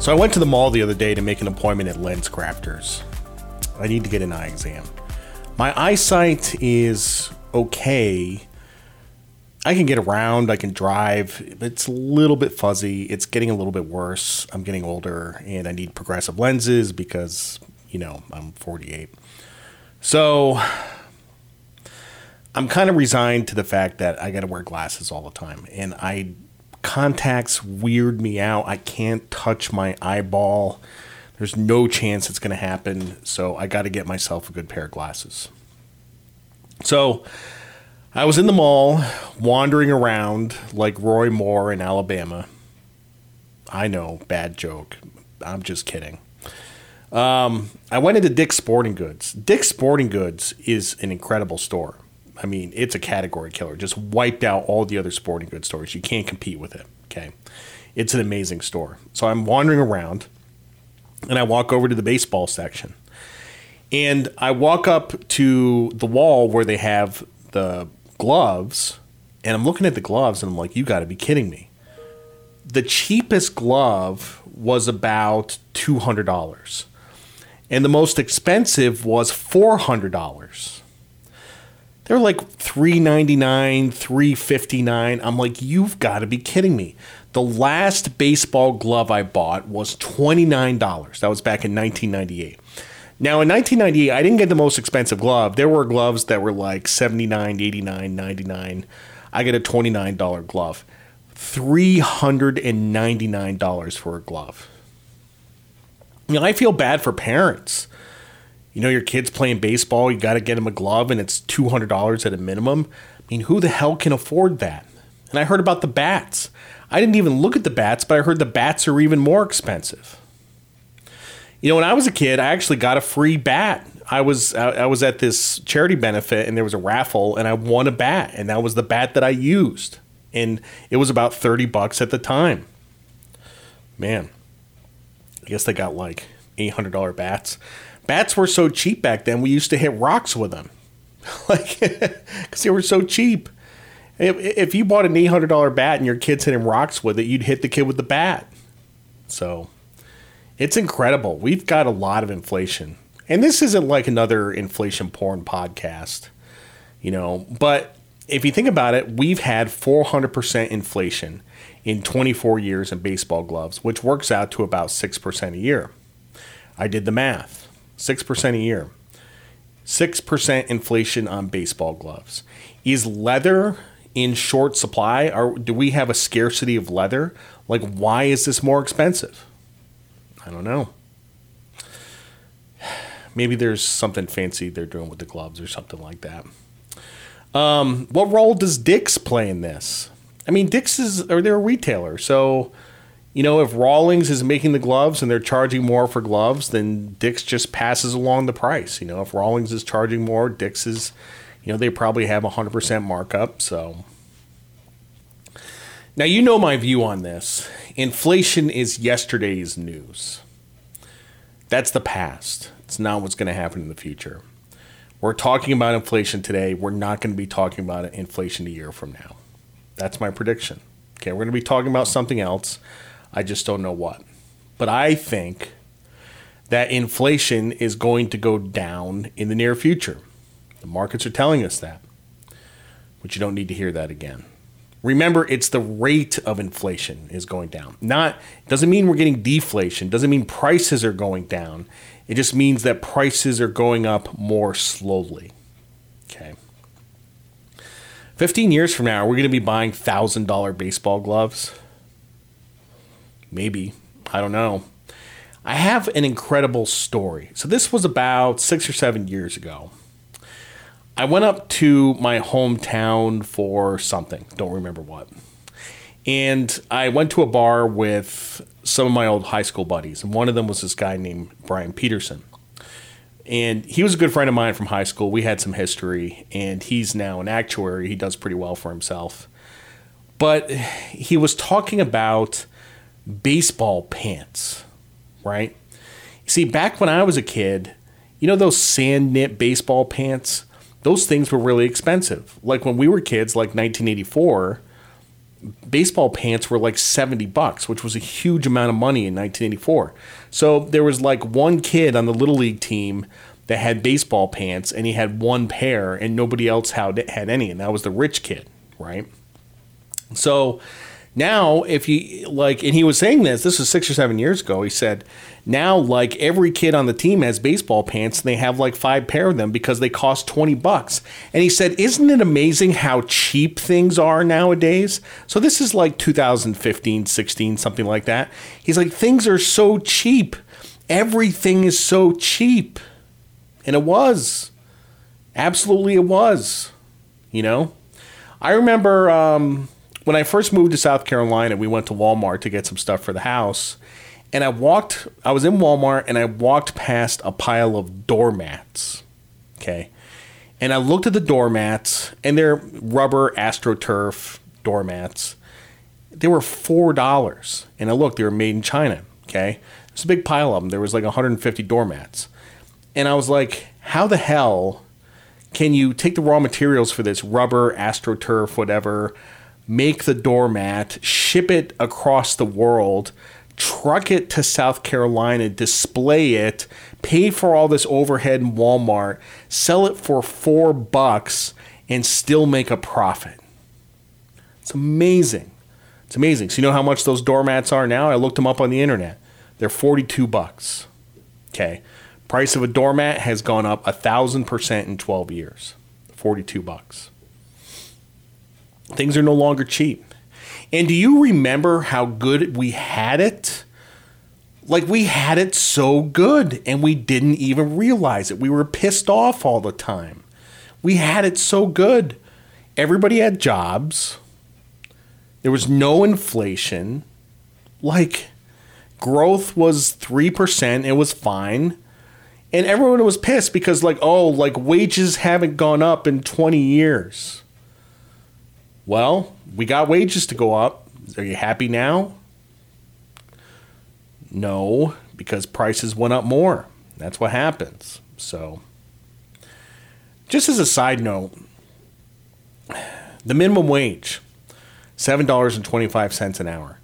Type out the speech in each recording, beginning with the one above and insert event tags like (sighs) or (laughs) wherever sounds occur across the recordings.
So I went to the mall the other day to make an appointment at LensCrafters. I need to get an eye exam. My eyesight is okay. I can get around, I can drive. It's a little bit fuzzy. It's getting a little bit worse. I'm getting older and I need progressive lenses because, you know, I'm 48. So I'm kind of resigned to the fact that I got to wear glasses all the time. And I contacts weird me out. I can't touch my eyeball. There's no chance it's going to happen. So I got to get myself a good pair of glasses. So I was in the mall wandering around like Roy Moore in Alabama. I know, bad joke. I'm just kidding. Um, I went into Dick's Sporting Goods. Dick's Sporting Goods is an incredible store. I mean, it's a category killer. Just wiped out all the other sporting goods stores. You can't compete with it. Okay. It's an amazing store. So I'm wandering around and I walk over to the baseball section. And I walk up to the wall where they have the gloves and I'm looking at the gloves and I'm like, you got to be kidding me. The cheapest glove was about $200 and the most expensive was $400 they're like 399 359 i'm like you've got to be kidding me. The last baseball glove i bought was $29 that was back in 1998 now in 1998 i didn't get the most expensive glove. There were gloves that were like 79 89 99 i get a $29 glove. $399 for a glove. You know i feel bad for parents you know, your kid's playing baseball, you got to get him a glove and it's $200 at a minimum. I mean, who the hell can afford that? And I heard about the bats. I didn't even look at the bats, but I heard the bats are even more expensive. You know, when I was a kid, I actually got a free bat. I was I was at this charity benefit and there was a raffle and I won a bat and that was the bat that I used. And it was about 30 bucks at the time. Man. I guess they got like $800 bats bats were so cheap back then. We used to hit rocks with them, (laughs) like because they were so cheap. If, if you bought an eight hundred dollar bat and your kid's hitting rocks with it, you'd hit the kid with the bat. So it's incredible. We've got a lot of inflation, and this isn't like another inflation porn podcast, you know. But if you think about it, we've had four hundred percent inflation in 24 years in baseball gloves, which works out to about 6% a year. I did the math. 6% a year. 6% inflation on baseball gloves. Is leather in short supply? Or do we have a scarcity of leather? Like, why is this more expensive? I don't know. (sighs) Maybe there's something fancy they're doing with the gloves or something like that. Um, what role does Dick's play in this? I mean, Dick's is, or they're a retailer, so you know, if Rawlings is making the gloves and they're charging more for gloves, then Dick's just passes along the price. You know, if Rawlings is charging more, Dick's is, you know, they probably have a 100% markup. So now you know my view on this. Inflation is yesterday's news. That's the past. It's not what's going to happen in the future. We're talking about inflation today. We're not going to be talking about inflation a year from now. That's my prediction. Okay, we're going to be talking about something else. I just don't know what. But I think that inflation is going to go down in the near future. The markets are telling us that. But you don't need to hear that again. Remember, it's the rate of inflation is going down. Not doesn't mean we're getting deflation, doesn't mean prices are going down. It just means that prices are going up more slowly. Okay. 15 years from now, we're going to be buying $1,000 baseball gloves. Maybe. I don't know. I have an incredible story. So, this was about six or seven years ago. I went up to my hometown for something, don't remember what. And I went to a bar with some of my old high school buddies, and one of them was this guy named Brian Peterson. And he was a good friend of mine from high school. We had some history, and he's now an actuary. He does pretty well for himself. But he was talking about baseball pants, right? See, back when I was a kid, you know those sand knit baseball pants? Those things were really expensive. Like when we were kids, like 1984, baseball pants were like 70 bucks, which was a huge amount of money in 1984. So there was like one kid on the little league team that had baseball pants and he had one pair and nobody else had had any and that was the rich kid, right? So now if you like and he was saying this this was 6 or 7 years ago he said now like every kid on the team has baseball pants and they have like five pair of them because they cost 20 bucks. And he said isn't it amazing how cheap things are nowadays? So this is like 2015 16 something like that. He's like things are so cheap. Everything is so cheap. And it was. Absolutely it was. You know? I remember um, when i first moved to south carolina we went to walmart to get some stuff for the house and I walked, I was in Walmart and I walked past a pile of doormats. Okay. And I looked at the doormats and they're rubber AstroTurf doormats. They were $4. And I looked, they were made in China. Okay. There's a big pile of them. There was like 150 doormats. And I was like, how the hell can you take the raw materials for this rubber, AstroTurf, whatever, make the doormat, ship it across the world? truck it to South Carolina, display it, pay for all this overhead in Walmart, sell it for four bucks, and still make a profit. It's amazing. It's amazing. So you know how much those doormats are now? I looked them up on the internet. They're 42 bucks. Okay. Price of a doormat has gone up a thousand percent in 12 years. 42 bucks. Things are no longer cheap. And do you remember how good we had it? Like we had it so good and we didn't even realize it. We were pissed off all the time. We had it so good. Everybody had jobs. There was no inflation. Like growth was 3%, it was fine. And everyone was pissed because like, oh, like wages haven't gone up in 20 years. Well, we got wages to go up. Are you happy now? No, because prices went up more. That's what happens. So, just as a side note, the minimum wage, $7.25 an hour.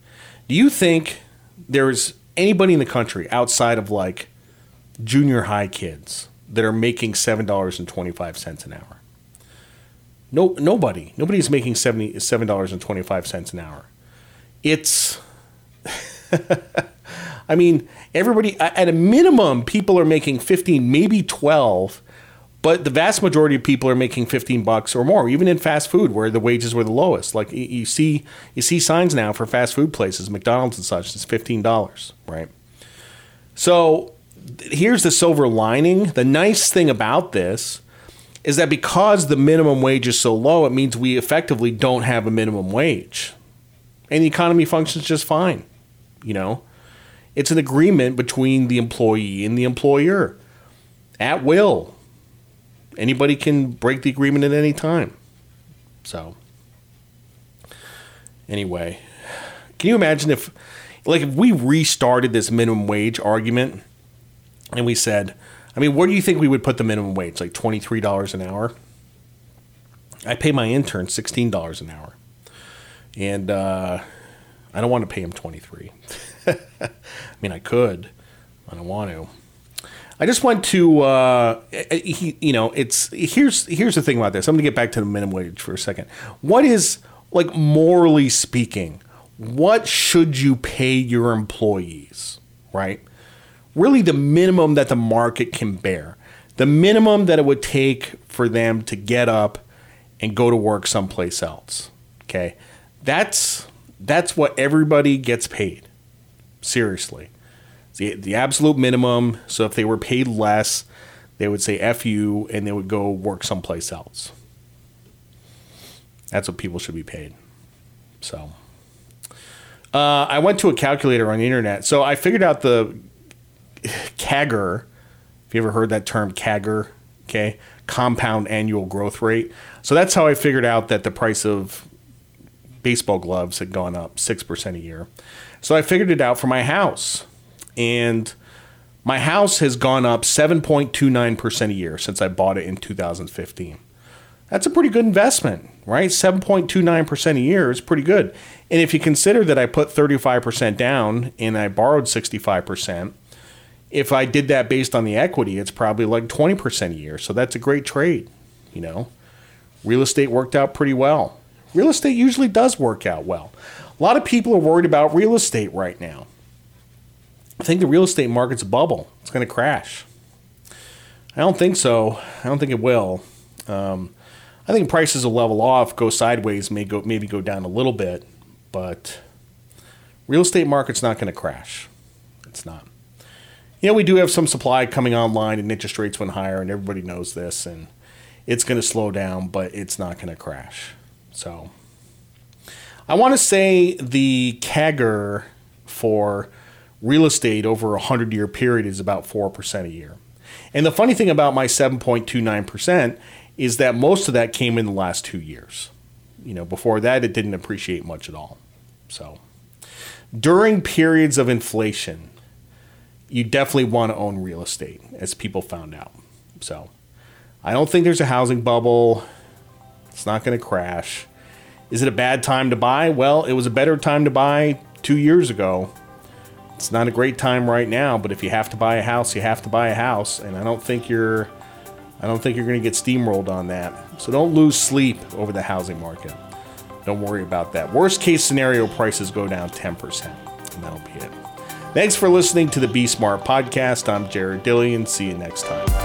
Do you think there's anybody in the country outside of like junior high kids that are making $7.25 an hour? No, nobody. Nobody's making seventy seven dollars and twenty five cents an hour. It's. (laughs) I mean, everybody at a minimum, people are making fifteen, maybe twelve, but the vast majority of people are making fifteen bucks or more, even in fast food where the wages were the lowest. Like you see, you see signs now for fast food places, McDonald's and such. It's fifteen dollars, right? So here's the silver lining. The nice thing about this is that because the minimum wage is so low, it means we effectively don't have a minimum wage. And the economy functions just fine. You know, it's an agreement between the employee and the employer at will. Anybody can break the agreement at any time. So, anyway, can you imagine if, like, if we restarted this minimum wage argument and we said, I mean, where do you think we would put the minimum wage? Like twenty three dollars an hour. I pay my intern sixteen dollars an hour, and uh, I don't want to pay him twenty three. (laughs) I mean, I could. I don't want to. I just want to, uh, he, you know, it's here's here's the thing about this. I'm going to get back to the minimum wage for a second. What is like morally speaking? What should you pay your employees? Right? Really the minimum that the market can bear, the minimum that it would take for them to get up and go to work someplace else. Okay, that's that's what everybody gets paid. Seriously, the the absolute minimum. So if they were paid less, they would say "f you" and they would go work someplace else. That's what people should be paid. So. Uh, I went to a calculator on the internet. So I figured out the CAGR, if you ever heard that term CAGR, okay, compound annual growth rate. So that's how I figured out that the price of baseball gloves had gone up 6% a year. So I figured it out for my house. And my house has gone up 7.29% a year since I bought it in 2015. That's a pretty good investment, right? 7.29% a year is pretty good. And if you consider that I put 35% down and I borrowed 65%, if I did that based on the equity, it's probably like 20% a year. So that's a great trade, you know. Real estate worked out pretty well. Real estate usually does work out well. A lot of people are worried about real estate right now. I think the real estate market's a bubble. It's going to crash. I don't think so. I don't think it will. Um, I think prices will level off, go sideways, may go maybe go down a little bit, but real estate market's not going to crash. It's not. You know, we do have some supply coming online, and interest rates went higher, and everybody knows this, and it's going to slow down, but it's not going to crash. So, I want to say the CAGR for real estate over a 100 year period is about 4% a year. And the funny thing about my 7.29% is that most of that came in the last two years. You know, before that, it didn't appreciate much at all. So, during periods of inflation, you definitely want to own real estate, as people found out. So, I don't think there's a housing bubble. It's not going to crash. Is it a bad time to buy? Well, it was a better time to buy two years ago. It's not a great time right now, but if you have to buy a house, you have to buy a house, and I don't think you're I don't think you're going to get steamrolled on that. So don't lose sleep over the housing market. Don't worry about that. Worst case scenario, prices go down 10%, and that'll be it. Thanks for listening to the Be Smart podcast. I'm Jared Dillian. See you next time.